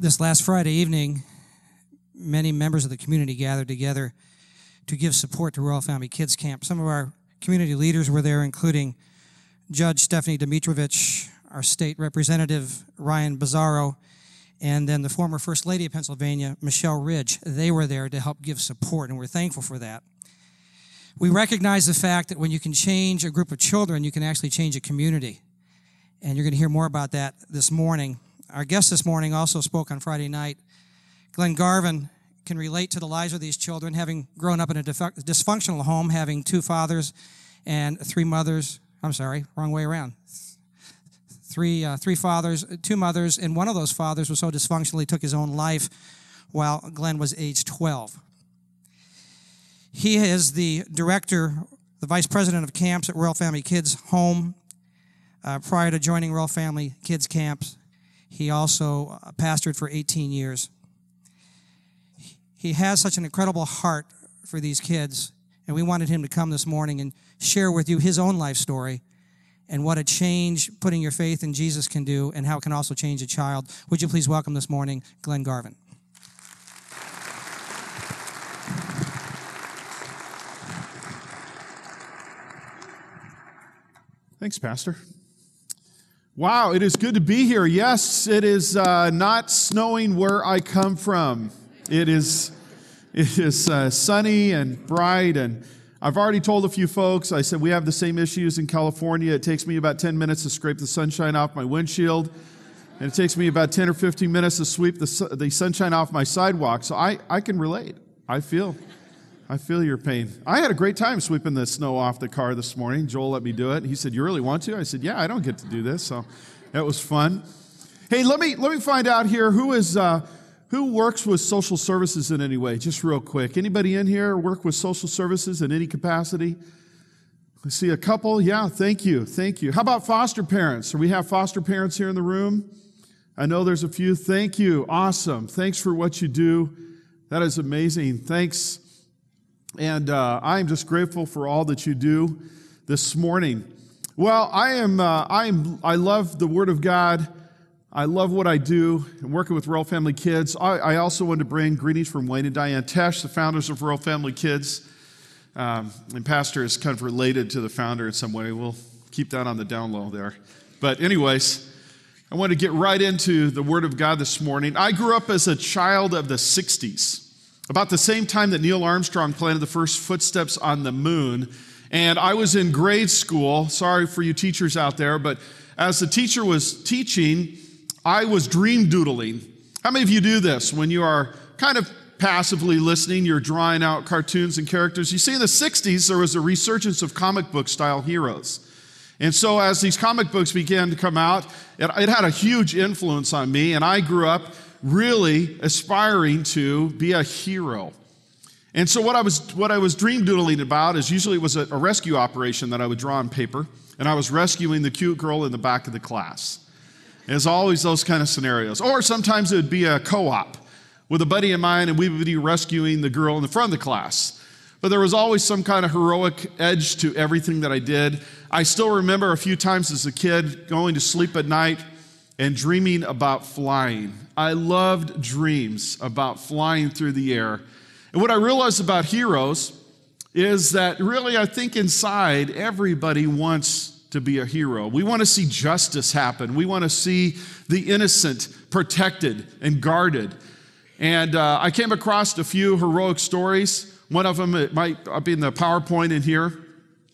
This last Friday evening, many members of the community gathered together to give support to Royal Family Kids Camp. Some of our community leaders were there, including Judge Stephanie Domitrovich, our state representative Ryan Bizzarro, and then the former First Lady of Pennsylvania, Michele Ridge. They were there to help give support, and we're thankful for that. We recognize the fact that when you can change a group of children, you can actually change a community. And you're going to hear more about that this morning. Our guest this morning also spoke on Friday night. Glenn Garvin can relate to the lives of these children, having grown up in a dysfunctional home, having two fathers and three mothers. I'm sorry, wrong way around. Three, uh, three fathers, two mothers, and one of those fathers was so dysfunctional he took his own life while Glenn was age 12. He is the director, the vice president of camps at Royal Family Kids Home. Uh, prior to joining Royal Family Kids Camps, he also uh, pastored for 18 years. He has such an incredible heart for these kids, and we wanted him to come this morning and share with you his own life story and what a change putting your faith in Jesus can do and how it can also change a child. Would you please welcome this morning Glenn Garvin? Thanks, Pastor. Wow, it is good to be here. Yes, it is uh, not snowing where I come from. It is, it is uh, sunny and bright, and I've already told a few folks. I said we have the same issues in California. It takes me about 10 minutes to scrape the sunshine off my windshield, and it takes me about 10 or 15 minutes to sweep the, the sunshine off my sidewalk. So I, I can relate. I feel I feel your pain. I had a great time sweeping the snow off the car this morning. Joel let me do it. He said, "You really want to?" I said, "Yeah, I don't get to do this." So that was fun. Hey, let me let me find out here who is uh, who works with social services in any way. Just real quick, anybody in here work with social services in any capacity? I see a couple. Yeah, thank you, thank you. How about foster parents? Do we have foster parents here in the room? I know there's a few. Thank you. Awesome. Thanks for what you do. That is amazing. Thanks and uh, I am just grateful for all that you do this morning. Well, I am, uh, I am, I love the Word of God. I love what I do and working with Royal Family Kids. I, I, also want to bring greetings from Wayne and Diane Tesch, the founders of Royal Family Kids. Um, and Pastor is kind of related to the founder in some way. We'll keep that on the down low there. But, anyways, I want to get right into the Word of God this morning. I grew up as a child of the 60s. About the same time that Neil Armstrong planted the first footsteps on the moon, and I was in grade school. Sorry for you teachers out there, but as the teacher was teaching, I was dream doodling. How many of you do this when you are kind of passively listening? You're drawing out cartoons and characters. You see, in the 60s, there was a resurgence of comic book style heroes. And so, as these comic books began to come out, it, it had a huge influence on me, and I grew up really aspiring to be a hero. And so what I was what I was dream doodling about is usually it was a, a, rescue operation that I would draw on paper, and I was rescuing the cute girl in the back of the class. There's always those kind of scenarios. Or sometimes it would be a co-op with a buddy of mine, and we would be rescuing the girl in the front of the class. But there was always some kind of heroic edge to everything that I did. I still remember a few times as a kid going to sleep at night and dreaming about flying. I loved dreams about flying through the air. And what I realized about heroes is that really, I think inside everybody wants to be a hero. We want to see justice happen, we want to see the innocent protected and guarded. And uh, I came across a few heroic stories. One of them, it might be in the PowerPoint in here.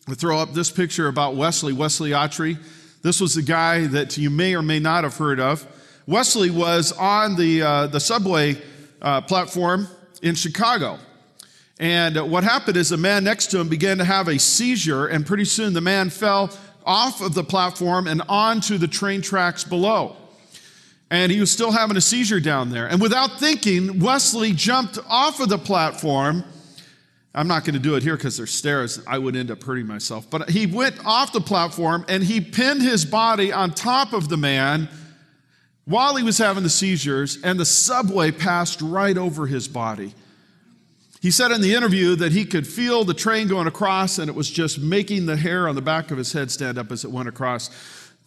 I throw up this picture about Wesley, Wesley Autrey. This was a guy that you may or may not have heard of. Wesley was on the, uh, the subway uh, platform in Chicago. And what happened is a man next to him began to have a seizure, and pretty soon the man fell off of the platform and onto the train tracks below. And he was still having a seizure down there. And without thinking, Wesley jumped off of the platform I'm not going to do it here because there's stairs. I would end up hurting myself. But he went off the platform and he pinned his body on top of the man while he was having the seizures, and the subway passed right over his body. He said in the interview that he could feel the train going across and it was just making the hair on the back of his head stand up as it went across.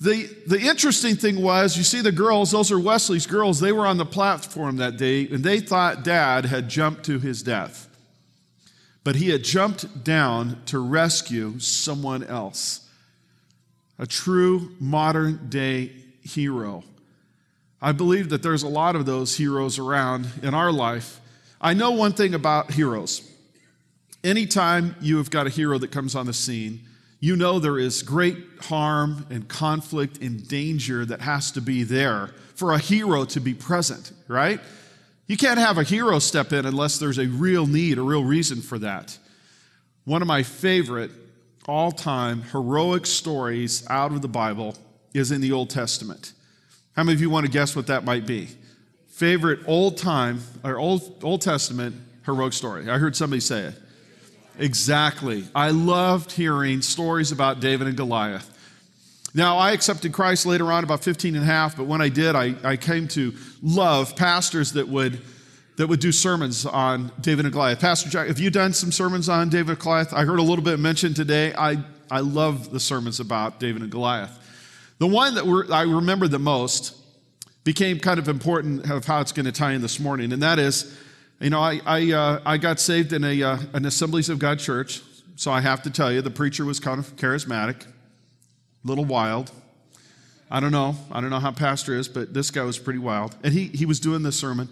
The, the interesting thing was, you see the girls, those are Wesley's girls, they were on the platform that day and they thought dad had jumped to his death. But he had jumped down to rescue someone else. A true modern day hero. I believe that there's a lot of those heroes around in our life. I know one thing about heroes. Anytime you have got a hero that comes on the scene, you know there is great harm and conflict and danger that has to be there for a hero to be present, right? You can't have a hero step in unless there's a real need, a real reason for that. One of my favorite all time heroic stories out of the Bible is in the Old Testament. How many of you want to guess what that might be? Favorite old time or Old, Old Testament heroic story? I heard somebody say it. Exactly. I loved hearing stories about David and Goliath. Now, I accepted Christ later on, about 15 and a half, but when I did, I, I came to love pastors that would, that would do sermons on David and Goliath. Pastor Jack, have you done some sermons on David and Goliath? I heard a little bit mentioned today. I, I love the sermons about David and Goliath. The one that I remember the most became kind of important of how it's going to tie in this morning, and that is you know, I, I, uh, I got saved in a, uh, an Assemblies of God church, so I have to tell you, the preacher was kind of charismatic, little wild. I don't know. I don't know how pastor is, but this guy was pretty wild. And he, he was doing this sermon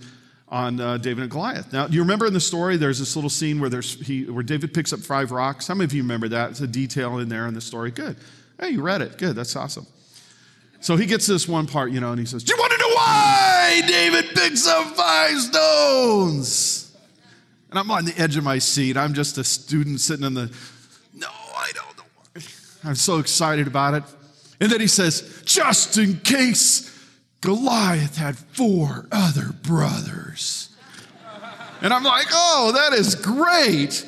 on uh, David and Goliath. Now, do you remember in the story, there's this little scene where, there's, he, where David picks up five rocks? How many of you remember that? It's a detail in there in the story. Good. Hey, you read it. Good. That's awesome. So he gets this one part, you know, and he says, Do you want to know why David picks up five stones? And I'm on the edge of my seat. I'm just a student sitting in the, no, I don't know. I'm so excited about it. And then he says, Just in case Goliath had four other brothers. And I'm like, Oh, that is great.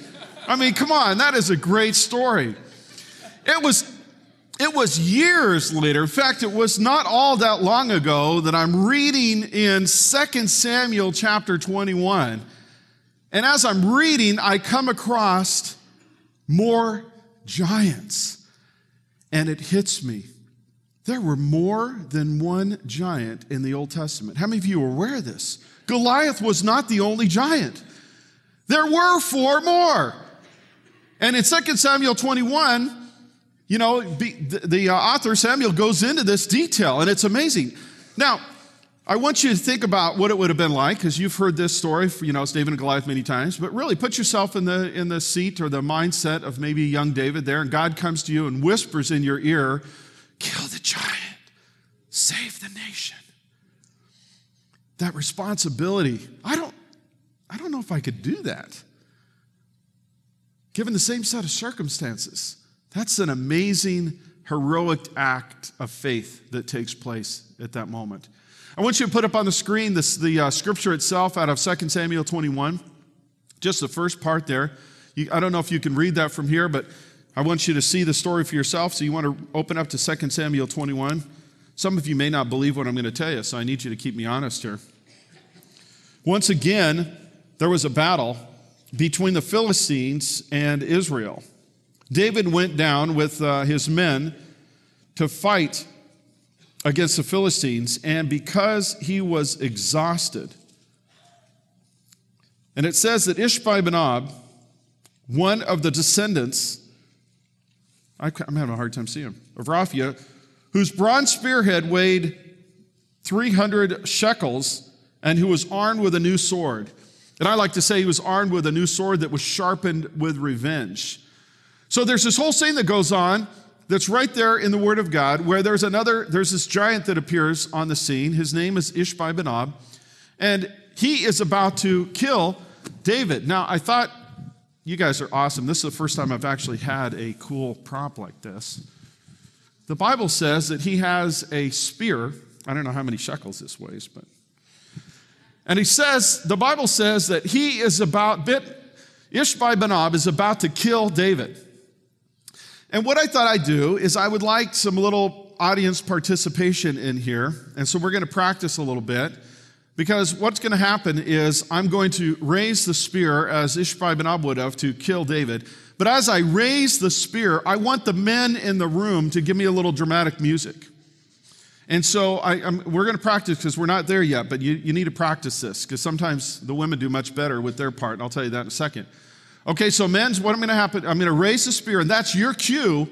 I mean, come on, that is a great story. It was it was years later, in fact, it was not all that long ago that I'm reading in 2 Samuel chapter 21. And as I'm reading, I come across more giants. And it hits me. There were more than one giant in the Old Testament. How many of you are aware of this? Goliath was not the only giant. There were four more. And in 2 Samuel 21, you know, the, the uh, author Samuel goes into this detail, and it's amazing. Now, I want you to think about what it would have been like, because you've heard this story, you know, it's David and Goliath many times, but really put yourself in the, in the seat or the mindset of maybe young David there, and God comes to you and whispers in your ear, kill the giant, save the nation. That responsibility, I don't, I don't know if I could do that. Given the same set of circumstances. That's an amazing, heroic act of faith that takes place at that moment. I want you to put up on the screen this, the uh, scripture itself out of 2 Samuel 21, just the first part there. You, I don't know if you can read that from here, but I want you to see the story for yourself. So you want to open up to 2 Samuel 21. Some of you may not believe what I'm going to tell you, so I need you to keep me honest here. Once again, there was a battle between the Philistines and Israel. David went down with uh, his men to fight against the Philistines, and because he was exhausted, and it says that Ishbi one of the descendants, I'm having a hard time seeing him, of Raphia, whose bronze spearhead weighed 300 shekels, and who was armed with a new sword. And I like to say he was armed with a new sword that was sharpened with revenge. So there's this whole scene that goes on that's right there in the Word of God where there's another, there's this giant that appears on the scene. His name is Ishbi Benob, and he is about to kill David. Now, I thought you guys are awesome. This is the first time I've actually had a cool prop like this. The Bible says that he has a spear. I don't know how many shekels this weighs, but. And he says, the Bible says that he is about, bit, Ishbi Benob is about to kill David. And what I thought I'd do is I would like some little audience participation in here. And so we're going to practice a little bit because what's going to happen is I'm going to raise the spear as Ishbi would have to kill David. But as I raise the spear, I want the men in the room to give me a little dramatic music. And so I, we're going to practice because we're not there yet, but you, you need to practice this because sometimes the women do much better with their part. And I'll tell you that in a second. Okay, so men's, what I'm to happen, I'm to raise the spear, and that's your cue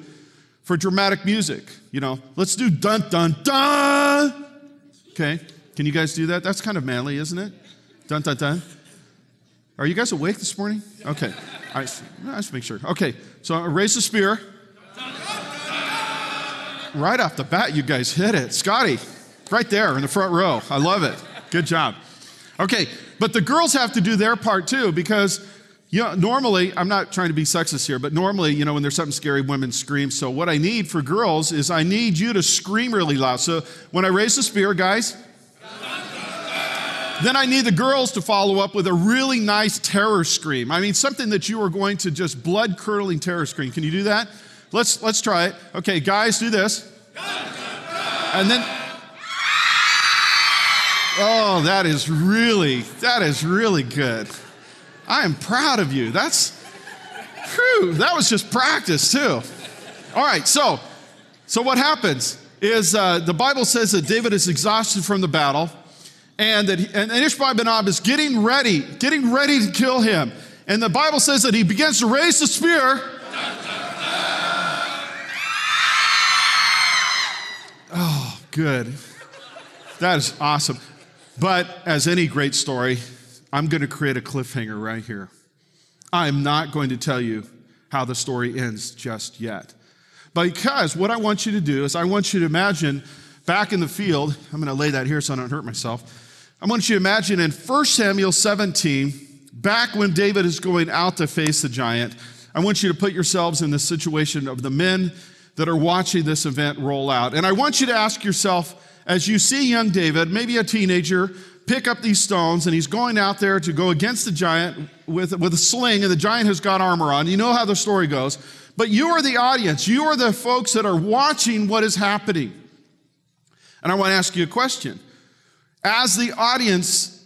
for dramatic music. You know, let's do dun dun dun. Okay, can you guys do that? That's kind of manly, isn't it? Dun dun dun. Are you guys awake this morning? Okay, I, I just make sure. Okay, so I raise the spear. Right off the bat, you guys hit it. Scotty, right there in the front row. I love it. Good job. Okay, but the girls have to do their part too because you know, normally, I'm not trying to be sexist here, but normally, you know, when there's something scary, women scream. So, what I need for girls is I need you to scream really loud. So, when I raise the spear, guys, then I need the girls to follow up with a really nice terror scream. I mean, something that you are going to just blood curdling terror scream. Can you do that? Let's, let's try it. Okay, guys, do this. And then, oh, that is really, that is really good. I am proud of you. That's, whew, that was just practice too. All right, so, so what happens is uh, the Bible says that David is exhausted from the battle, and that he, and Ishbi-benob is getting ready, getting ready to kill him. And the Bible says that he begins to raise the spear. Oh, good. That is awesome. But as any great story, I'm going to create a cliffhanger right here. I'm not going to tell you how the story ends just yet. Because what I want you to do is, I want you to imagine back in the field, I'm going to lay that here so I don't hurt myself. I want you to imagine in 1 Samuel 17, back when David is going out to face the giant, I want you to put yourselves in the situation of the men that are watching this event roll out. And I want you to ask yourself, as you see young David, maybe a teenager, pick up these stones, and he's going out there to go against the giant with, with a sling, and the giant has got armor on. You know how the story goes. But you are the audience, you are the folks that are watching what is happening. And I want to ask you a question. As the audience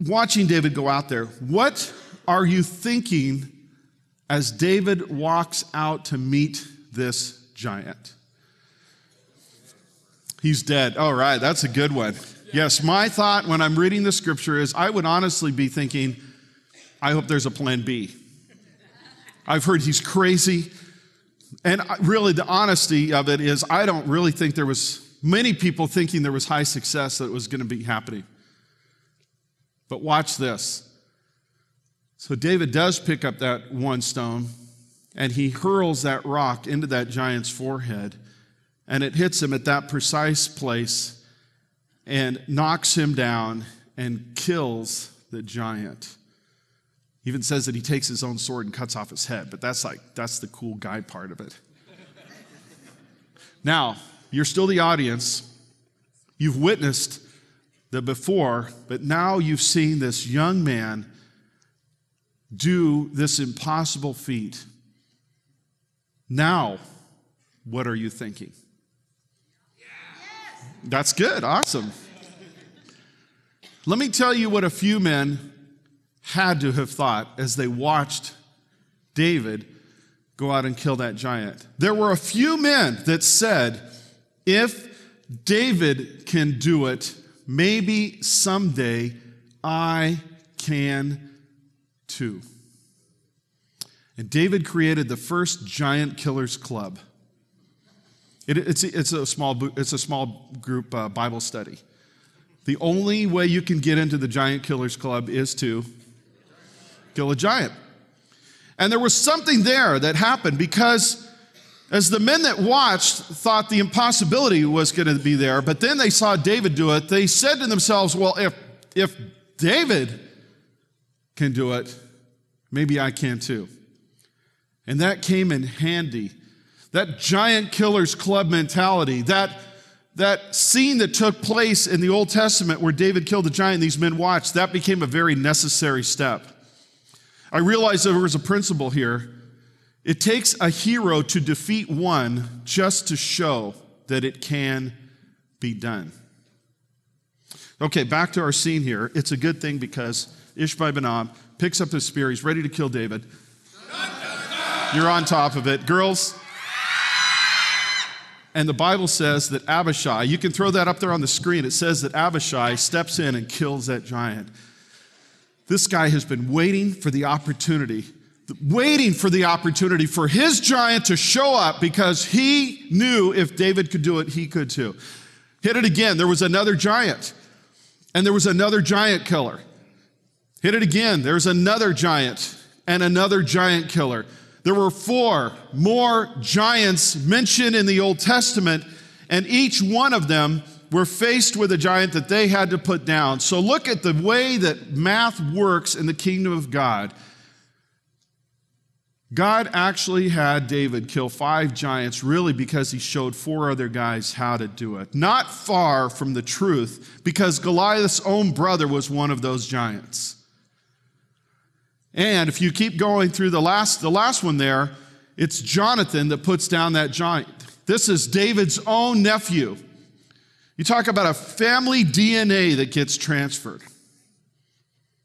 watching David go out there, what are you thinking as David walks out to meet this giant? He's dead. All right, that's a good one. Yes, my thought when I'm reading the scripture is I would honestly be thinking, I hope there's a plan B. I've heard he's crazy. And really, the honesty of it is, I don't really think there was many people thinking there was high success that was going to be happening. But watch this. So David does pick up that one stone and he hurls that rock into that giant's forehead, and it hits him at that precise place and knocks him down and kills the giant. Even says that he takes his own sword and cuts off his head, but that's like, that's the cool guy part of it. now, you're still the audience. You've witnessed the before, but now you've seen this young man do this impossible feat. Now, what are you thinking? That's good. Awesome. Let me tell you what a few men had to have thought as they watched David go out and kill that giant. There were a few men that said, if David can do it, maybe someday I can too. And David created the first giant killers club. It, it's, it's, a small, it's a small group uh, Bible study. The only way you can get into the Giant Killers Club is to kill a giant. And there was something there that happened because as the men that watched thought the impossibility was going to be there, but then they saw David do it, they said to themselves, well, if, if David can do it, maybe I can too. And that came in handy that giant killers club mentality, that, that scene that took place in the Old Testament where David killed the giant, these men watched, that became a very necessary step. I realized there was a principle here. It takes a hero to defeat one just to show that it can be done. Okay, back to our scene here. It's a good thing because Ishbi-benob picks up his spear. He's ready to kill David. You're on top of it. Girls, And the Bible says that Abishai, you can throw that up there on the screen. It says that Abishai steps in and kills that giant. This guy has been waiting for the opportunity, waiting for the opportunity for his giant to show up because he knew if David could do it, he could too. Hit it again. There was another giant, and there was another giant killer. Hit it again. There's another giant and another giant killer. There were four more giants mentioned in the Old Testament, and each one of them were faced with a giant that they had to put down. So look at the way that math works in the kingdom of God. God actually had David kill five giants really because he showed four other guys how to do it. Not far from the truth because Goliath's own brother was one of those giants. And if you keep going through the last, the last one there, it's Jonathan that puts down that giant. This is David's own nephew. You talk about a family DNA that gets transferred.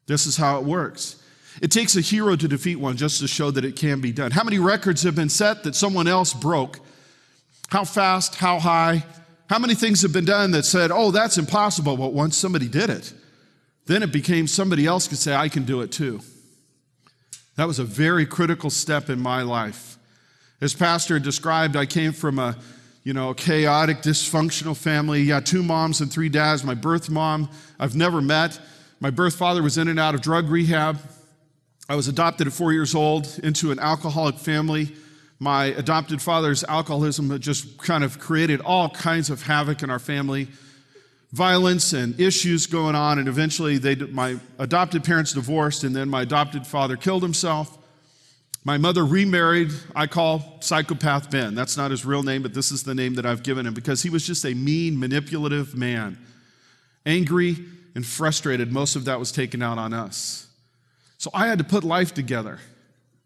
This is how it works. It takes a hero to defeat one just to show that it can be done. How many records have been set that someone else broke? How fast? How high? How many things have been done that said, oh, that's impossible, but once somebody did it, then it became somebody else could say, I can do it too. That was a very critical step in my life. As Pastor described, I came from a you know, chaotic, dysfunctional family. Yeah, two moms and three dads. My birth mom, I've never met. My birth father was in and out of drug rehab. I was adopted at four years old into an alcoholic family. My adopted father's alcoholism had just kind of created all kinds of havoc in our family violence and issues going on, and eventually they, my adopted parents divorced, and then my adopted father killed himself. My mother remarried, I call psychopath Ben. That's not his real name, but this is the name that I've given him because he was just a mean, manipulative man. Angry and frustrated, most of that was taken out on us. So I had to put life together.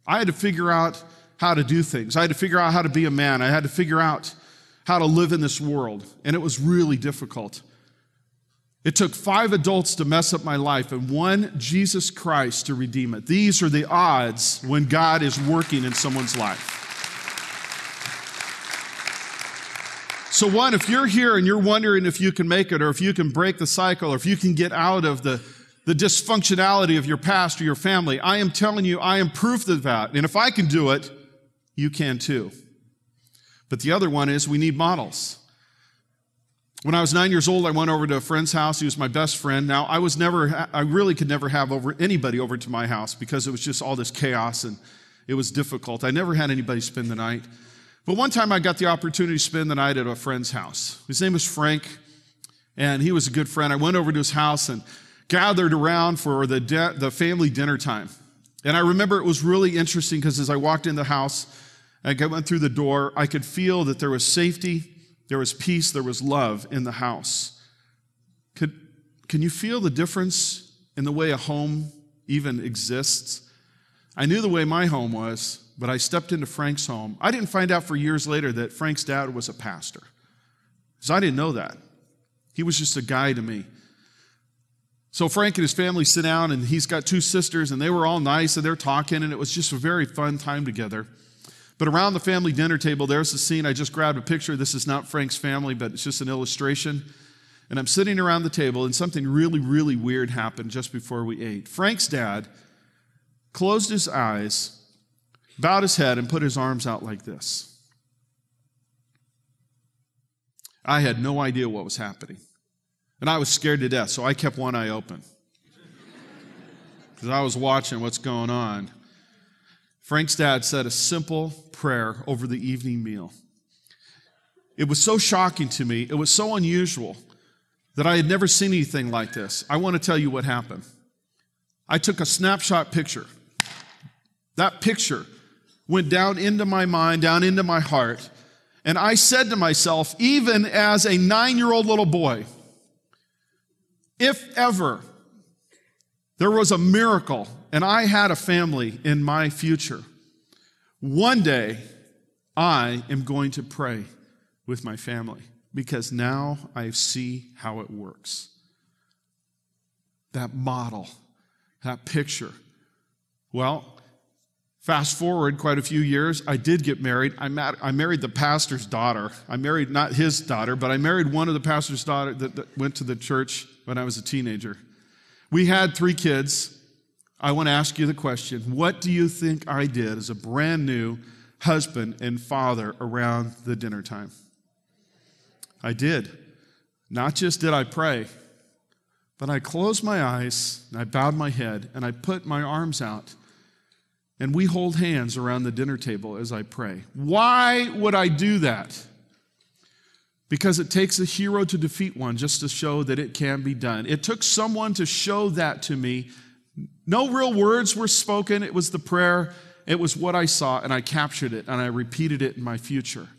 I had to figure out how to do things. I had to figure out how to be a man. I had to figure out how to live in this world. And it was really difficult. It took five adults to mess up my life and one Jesus Christ to redeem it. These are the odds when God is working in someone's life. So, one, if you're here and you're wondering if you can make it or if you can break the cycle or if you can get out of the, the dysfunctionality of your past or your family, I am telling you, I am proof of that. And if I can do it, you can too. But the other one is we need models. When I was nine years old, I went over to a friend's house. He was my best friend. Now, I was never, I really could never have over anybody over to my house because it was just all this chaos and it was difficult. I never had anybody spend the night. But one time I got the opportunity to spend the night at a friend's house. His name was Frank, and he was a good friend. I went over to his house and gathered around for the, de- the family dinner time. And I remember it was really interesting because as I walked in the house, and I went through the door, I could feel that there was safety there was peace, there was love in the house. Could, can you feel the difference in the way a home even exists? I knew the way my home was, but I stepped into Frank's home. I didn't find out for years later that Frank's dad was a pastor, because I didn't know that. He was just a guy to me. So Frank and his family sit down, and he's got two sisters, and they were all nice, and they're talking, and it was just a very fun time together. But around the family dinner table, there's a scene. I just grabbed a picture. This is not Frank's family, but it's just an illustration. And I'm sitting around the table, and something really, really weird happened just before we ate. Frank's dad closed his eyes, bowed his head, and put his arms out like this. I had no idea what was happening. And I was scared to death, so I kept one eye open. Because I was watching what's going on. Frank's dad said a simple prayer over the evening meal. It was so shocking to me, it was so unusual that I had never seen anything like this. I want to tell you what happened. I took a snapshot picture. That picture went down into my mind, down into my heart, and I said to myself, even as a nine year old little boy, if ever there was a miracle and I had a family in my future. One day, I am going to pray with my family because now I see how it works. That model, that picture. Well, Fast forward quite a few years, I did get married. I, mat- I married the pastor's daughter. I married not his daughter, but I married one of the pastor's daughter that, that went to the church when I was a teenager. We had three kids. I want to ask you the question What do you think I did as a brand new husband and father around the dinner time? I did. Not just did I pray, but I closed my eyes, and I bowed my head, and I put my arms out and we hold hands around the dinner table as I pray. Why would I do that? Because it takes a hero to defeat one just to show that it can be done. It took someone to show that to me. No real words were spoken, it was the prayer, it was what I saw, and I captured it and I repeated it in my future.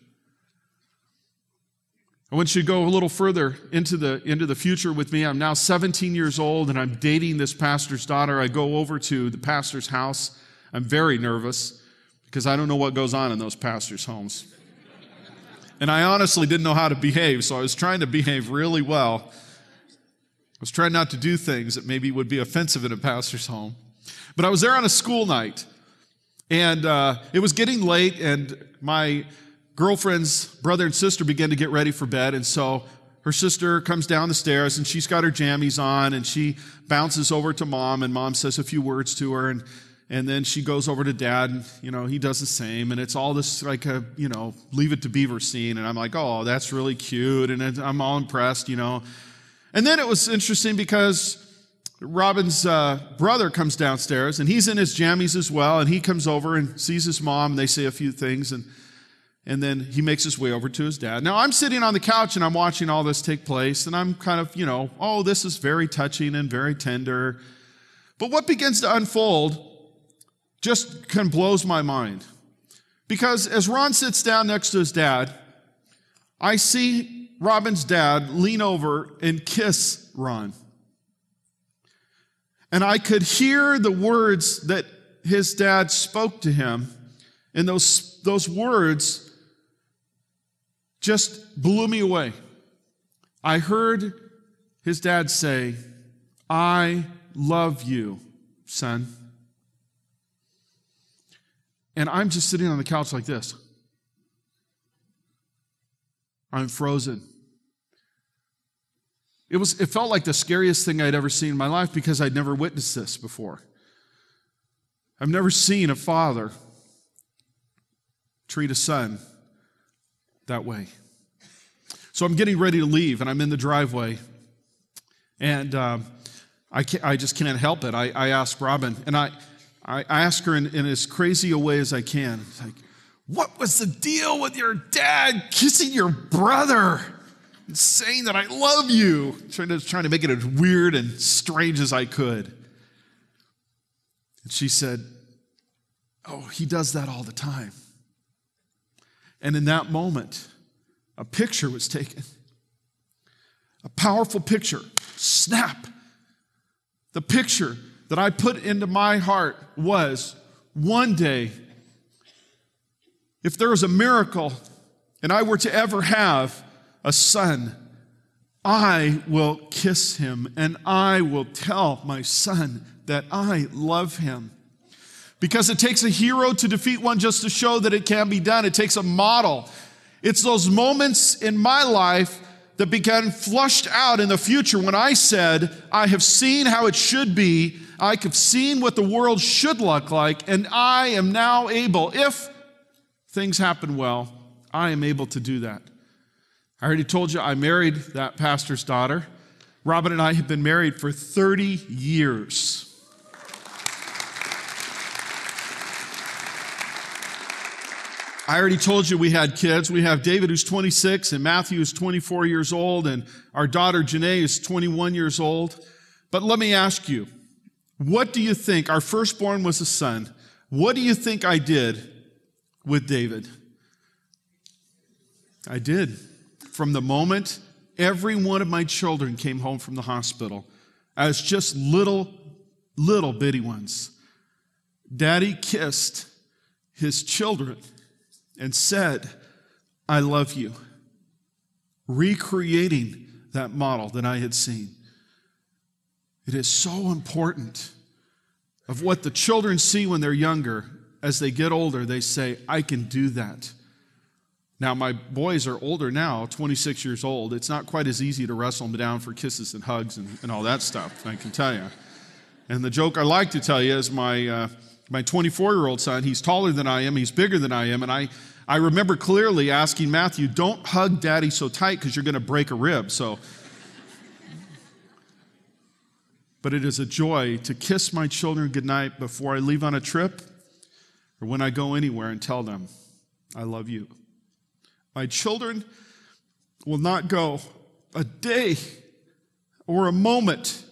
I want you to go a little further into the, into the future with me. I'm now 17 years old and I'm dating this pastor's daughter. I go over to the pastor's house I'm very nervous because I don't know what goes on in those pastors' homes. And I honestly didn't know how to behave, so I was trying to behave really well. I was trying not to do things that maybe would be offensive in a pastor's home. But I was there on a school night, and uh, it was getting late, and my girlfriend's brother and sister began to get ready for bed, and so her sister comes down the stairs and she's got her jammies on and she bounces over to mom and mom says a few words to her and and then she goes over to dad and you know he does the same and it's all this like a you know leave it to beaver scene and i'm like oh that's really cute and i'm all impressed you know and then it was interesting because robin's uh, brother comes downstairs and he's in his jammies as well. And he comes over and sees his mom and they say a few things and and then he makes his way over to his dad. Now i'm sitting on the couch and i'm watching all this take place and i'm kind of you know oh this is very touching and very tender. But what begins to unfold just kind of blows my mind. Because as Ron sits down next to his dad, I see Robin's dad lean over and kiss Ron. And I could hear the words that his dad spoke to him, and those, those words just blew me away. I heard his dad say, I love you, son. And I'm just sitting on the couch like this. I'm frozen. It, was, it felt like the scariest thing I'd ever seen in my life because I'd never witnessed this before. I've never seen a father treat a son that way. So I'm getting ready to leave, and I'm in the driveway, and uh, I, I just can't help it. I, I asked Robin, and I, I ask her in, in as crazy a way as I can. Like, what was the deal with your dad kissing your brother and saying that I love you? Trying to, trying to make it as weird and strange as I could. And she said, Oh, he does that all the time. And in that moment, a picture was taken. A powerful picture. Snap. The picture that I put into my heart was one day, if there was a miracle and I were to ever have a son, I will kiss him and I will tell my son that I love him. Because it takes a hero to defeat one just to show that it can be done. It takes a model. It's those moments in my life that began flushed out in the future when I said, I have seen how it should be I have seen what the world should look like, and I am now able, if things happen well, I am able to do that. I already told you I married that pastor's daughter. Robin and I have been married for 30 years. I already told you we had kids. We have David, who's 26, and Matthew, who's 24 years old, and our daughter, Janae, is 21 years old. But let me ask you what do you think? Our firstborn was a son. What do you think I did with David? I did. From the moment every one of my children came home from the hospital as just little, little bitty ones, Daddy kissed his children and said, I love you, recreating that model that I had seen. It is so important of what the children see when they're younger as they get older, they say, I can do that. Now, my boys are older now, 26 years old. It's not quite as easy to wrestle them down for kisses and hugs and, and all that stuff, I can tell you. And the joke I like to tell you is my, uh, my 24 year old son, he's taller than I am, he's bigger than I am, and I, I remember clearly asking Matthew, don't hug daddy so tight because you're going to break a rib. So, but it is a joy to kiss my children goodnight before I leave on a trip or when I go anywhere and tell them, I love you. My children will not go a day or a moment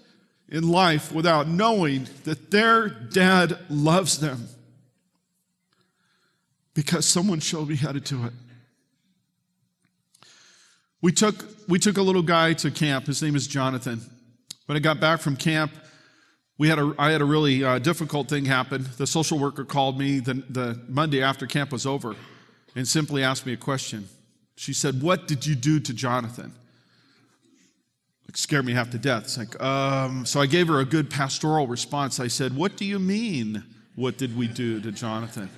in life without knowing that their dad loves them because someone showed me how to do it. We took, we took a little guy to camp. His name is Jonathan. When I got back from camp, we had a, I had a really uh, difficult thing happen. The social worker called me the, the Monday after camp was over and simply asked me a question. She said, What did you do to Jonathan? It scared me half to death. It's like, um, so I gave her a good pastoral response. I said, What do you mean, what did we do to Jonathan?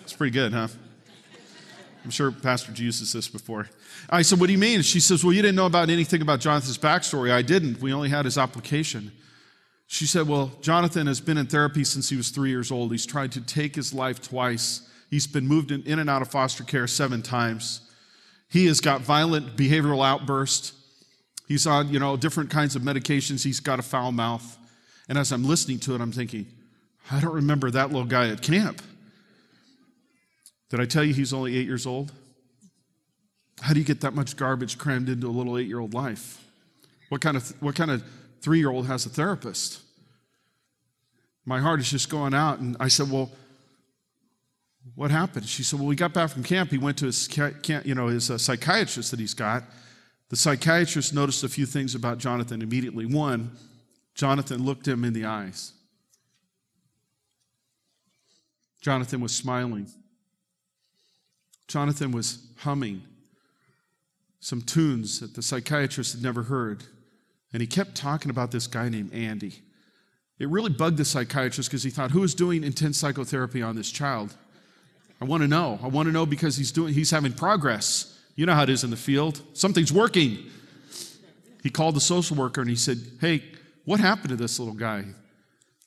It's pretty good, huh? I'm sure Pastor uses this before. I said, What do you mean? She says, Well, you didn't know about anything about Jonathan's backstory. I didn't. We only had his application. She said, Well, Jonathan has been in therapy since he was three years old. He's tried to take his life twice. He's been moved in, in and out of foster care seven times. He has got violent behavioral outbursts. He's on, you know, different kinds of medications. He's got a foul mouth. And as I'm listening to it, I'm thinking, I don't remember that little guy at camp. Did I tell you he's only eight years old? How do you get that much garbage crammed into a little eight year old life? What kind of, what kind of three year old has a therapist? My heart is just going out. And I said, Well, what happened? She said, Well, we got back from camp. He went to his, you know, his uh, psychiatrist that he's got. The psychiatrist noticed a few things about Jonathan immediately. One, Jonathan looked him in the eyes. Jonathan was smiling. Jonathan was humming some tunes that the psychiatrist had never heard. And he kept talking about this guy named Andy. It really bugged the psychiatrist because he thought, who is doing intense psychotherapy on this child? I want to know. I want to know because he's doing he's having progress. You know how it is in the field. Something's working. He called the social worker and he said, Hey, what happened to this little guy?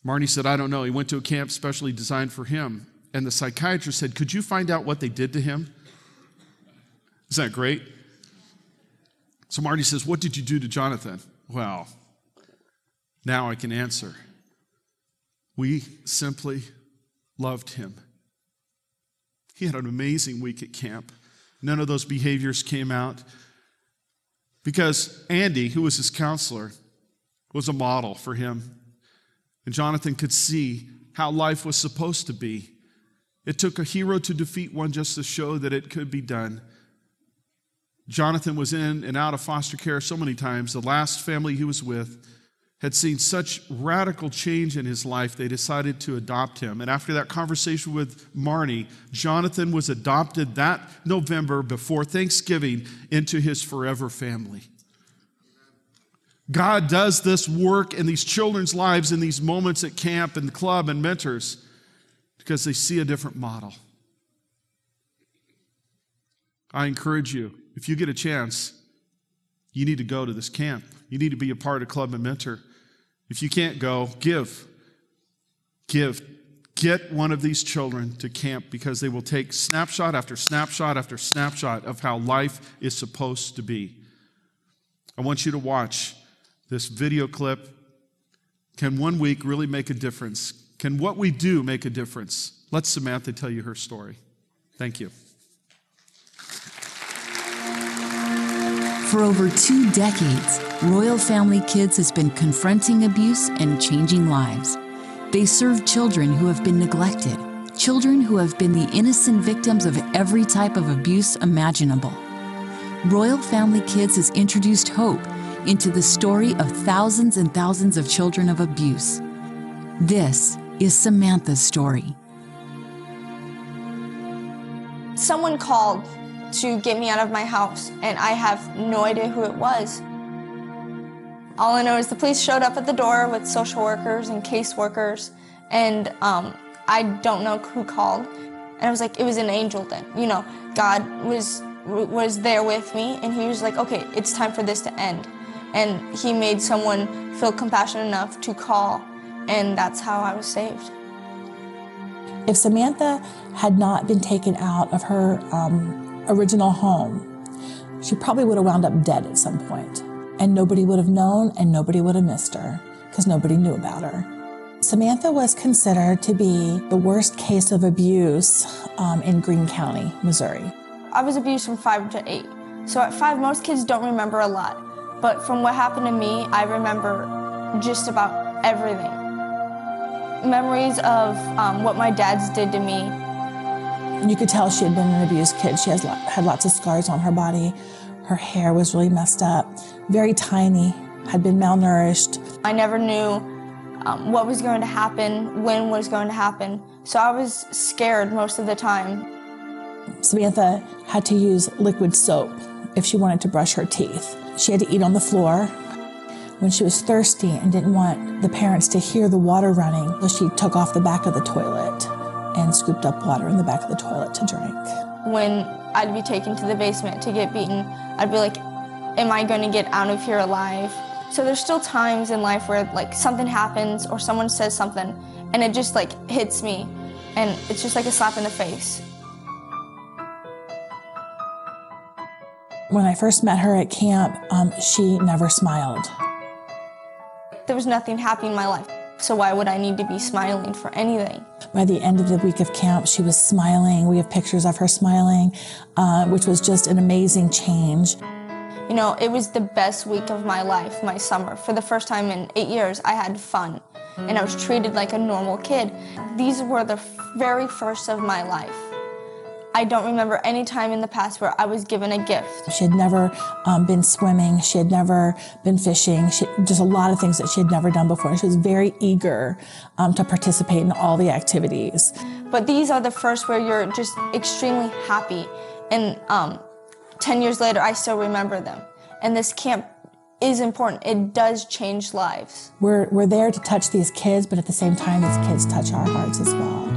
Marnie said, I don't know. He went to a camp specially designed for him. And the psychiatrist said, Could you find out what they did to him? Isn't that great? So Marty says, What did you do to Jonathan? Well, now I can answer. We simply loved him. He had an amazing week at camp. None of those behaviors came out because Andy, who was his counselor, was a model for him. And Jonathan could see how life was supposed to be. It took a hero to defeat one just to show that it could be done. Jonathan was in and out of foster care so many times. The last family he was with had seen such radical change in his life, they decided to adopt him. And after that conversation with Marnie, Jonathan was adopted that November before Thanksgiving into his forever family. God does this work in these children's lives in these moments at camp and the club and mentors because they see a different model. I encourage you, if you get a chance, you need to go to this camp. You need to be a part of Club and Mentor. If you can't go, give. Give. Get one of these children to camp because they will take snapshot after snapshot after snapshot of how life is supposed to be. I want you to watch this video clip. Can one week really make a difference? Can what we do make a difference? Let Samantha tell you her story. Thank you. For over two decades, Royal Family Kids has been confronting abuse and changing lives. They serve children who have been neglected, children who have been the innocent victims of every type of abuse imaginable. Royal Family Kids has introduced hope into the story of thousands and thousands of children of abuse. This is Samantha's story. Someone called to get me out of my house, and I have no idea who it was. All I know is the police showed up at the door with social workers and caseworkers, and um, I don't know who called. And I was like, it was an angel then. You know, God was was there with me and he was like, okay, it's time for this to end. And he made someone feel compassionate enough to call and that's how I was saved. If Samantha had not been taken out of her um, original home, she probably would have wound up dead at some point, and nobody would have known and nobody would have missed her because nobody knew about her. Samantha was considered to be the worst case of abuse um, in Greene County, Missouri. I was abused from five to eight. So at five, most kids don't remember a lot. But from what happened to me, I remember just about everything. Memories of um, what my dad's did to me. You could tell she had been an abused kid. She has, had lots of scars on her body. Her hair was really messed up, very tiny, had been malnourished. I never knew um, what was going to happen, when was going to happen. So I was scared most of the time. Samantha had to use liquid soap if she wanted to brush her teeth. She had to eat on the floor. When she was thirsty and didn't want the parents to hear the water running, so she took off the back of the toilet and scooped up water in the back of the toilet to drink. When I'd be taken to the basement to get beaten, I'd be like, am I going to get out of here alive? So there's still times in life where like something happens or someone says something and it just like hits me and it's just like a slap in the face. When I first met her at camp, um, she never smiled. There was nothing happy in my life, so why would I need to be smiling for anything? By the end of the week of camp, she was smiling. We have pictures of her smiling, uh, which was just an amazing change. You know, it was the best week of my life, my summer. For the first time in eight years, I had fun and I was treated like a normal kid. These were the very first of my life. I don't remember any time in the past where I was given a gift. She had never um, been swimming. She had never been fishing. She, just a lot of things that she had never done before. She was very eager um, to participate in all the activities. But these are the first where you're just extremely happy. And um, 10 years later, I still remember them. And this camp is important. It does change lives. We're, we're there to touch these kids, but at the same time, these kids touch our hearts as well.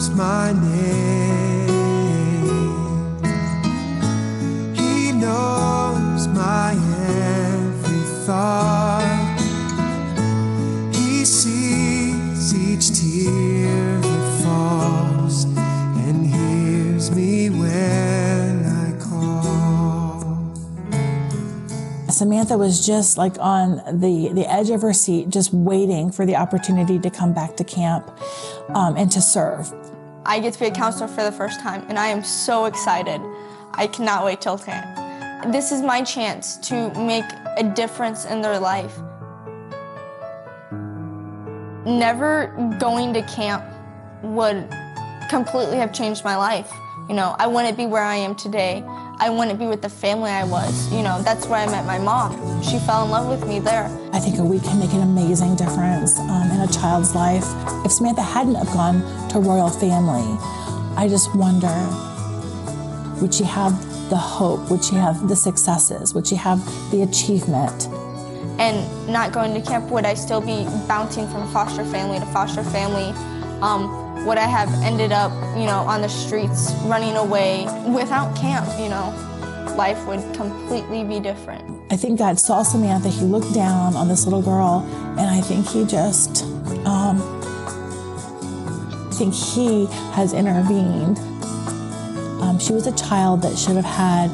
Knows my name. He knows my every thought. Samantha was just like on the, the edge of her seat, just waiting for the opportunity to come back to camp um, and to serve. I get to be a counselor for the first time, and I am so excited. I cannot wait till camp. This is my chance to make a difference in their life. Never going to camp would completely have changed my life. You know, I wouldn't be where I am today. I wouldn't be with the family I was. You know, that's where I met my mom. She fell in love with me there. I think a week can make an amazing difference um, in a child's life. If Samantha hadn't have gone to Royal Family, I just wonder, would she have the hope? Would she have the successes? Would she have the achievement? and not going to camp, would I still be bouncing from foster family to foster family? Um, would I have ended up, you know, on the streets running away without camp? You know, life would completely be different. I think God saw Samantha. He looked down on this little girl, and I think He just, um, I think He has intervened. Um, she was a child that should have had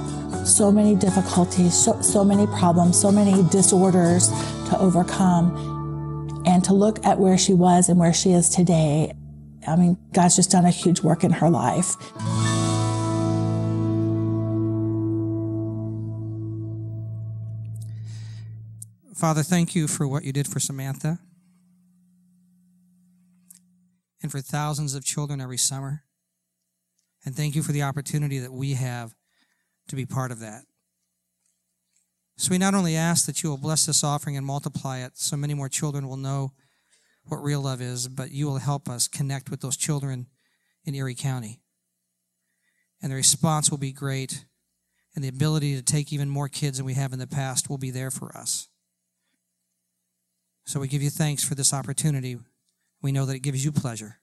so many difficulties, so, so many problems, so many disorders to overcome. And to look at where she was and where she is today, I mean, God's just done a huge work in her life. Father, thank you for what you did for Samantha and for thousands of children every summer. And thank you for the opportunity that we have to be part of that. So we not only ask that you will bless this offering and multiply it so many more children will know what real love is, but you will help us connect with those children in Erie County. And the response will be great, and the ability to take even more kids than we have in the past will be there for us. So we give you thanks for this opportunity. We know that it gives you pleasure.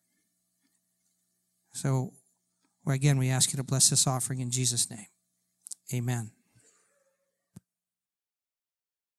So, again, we ask you to bless this offering in Jesus' name. Amen.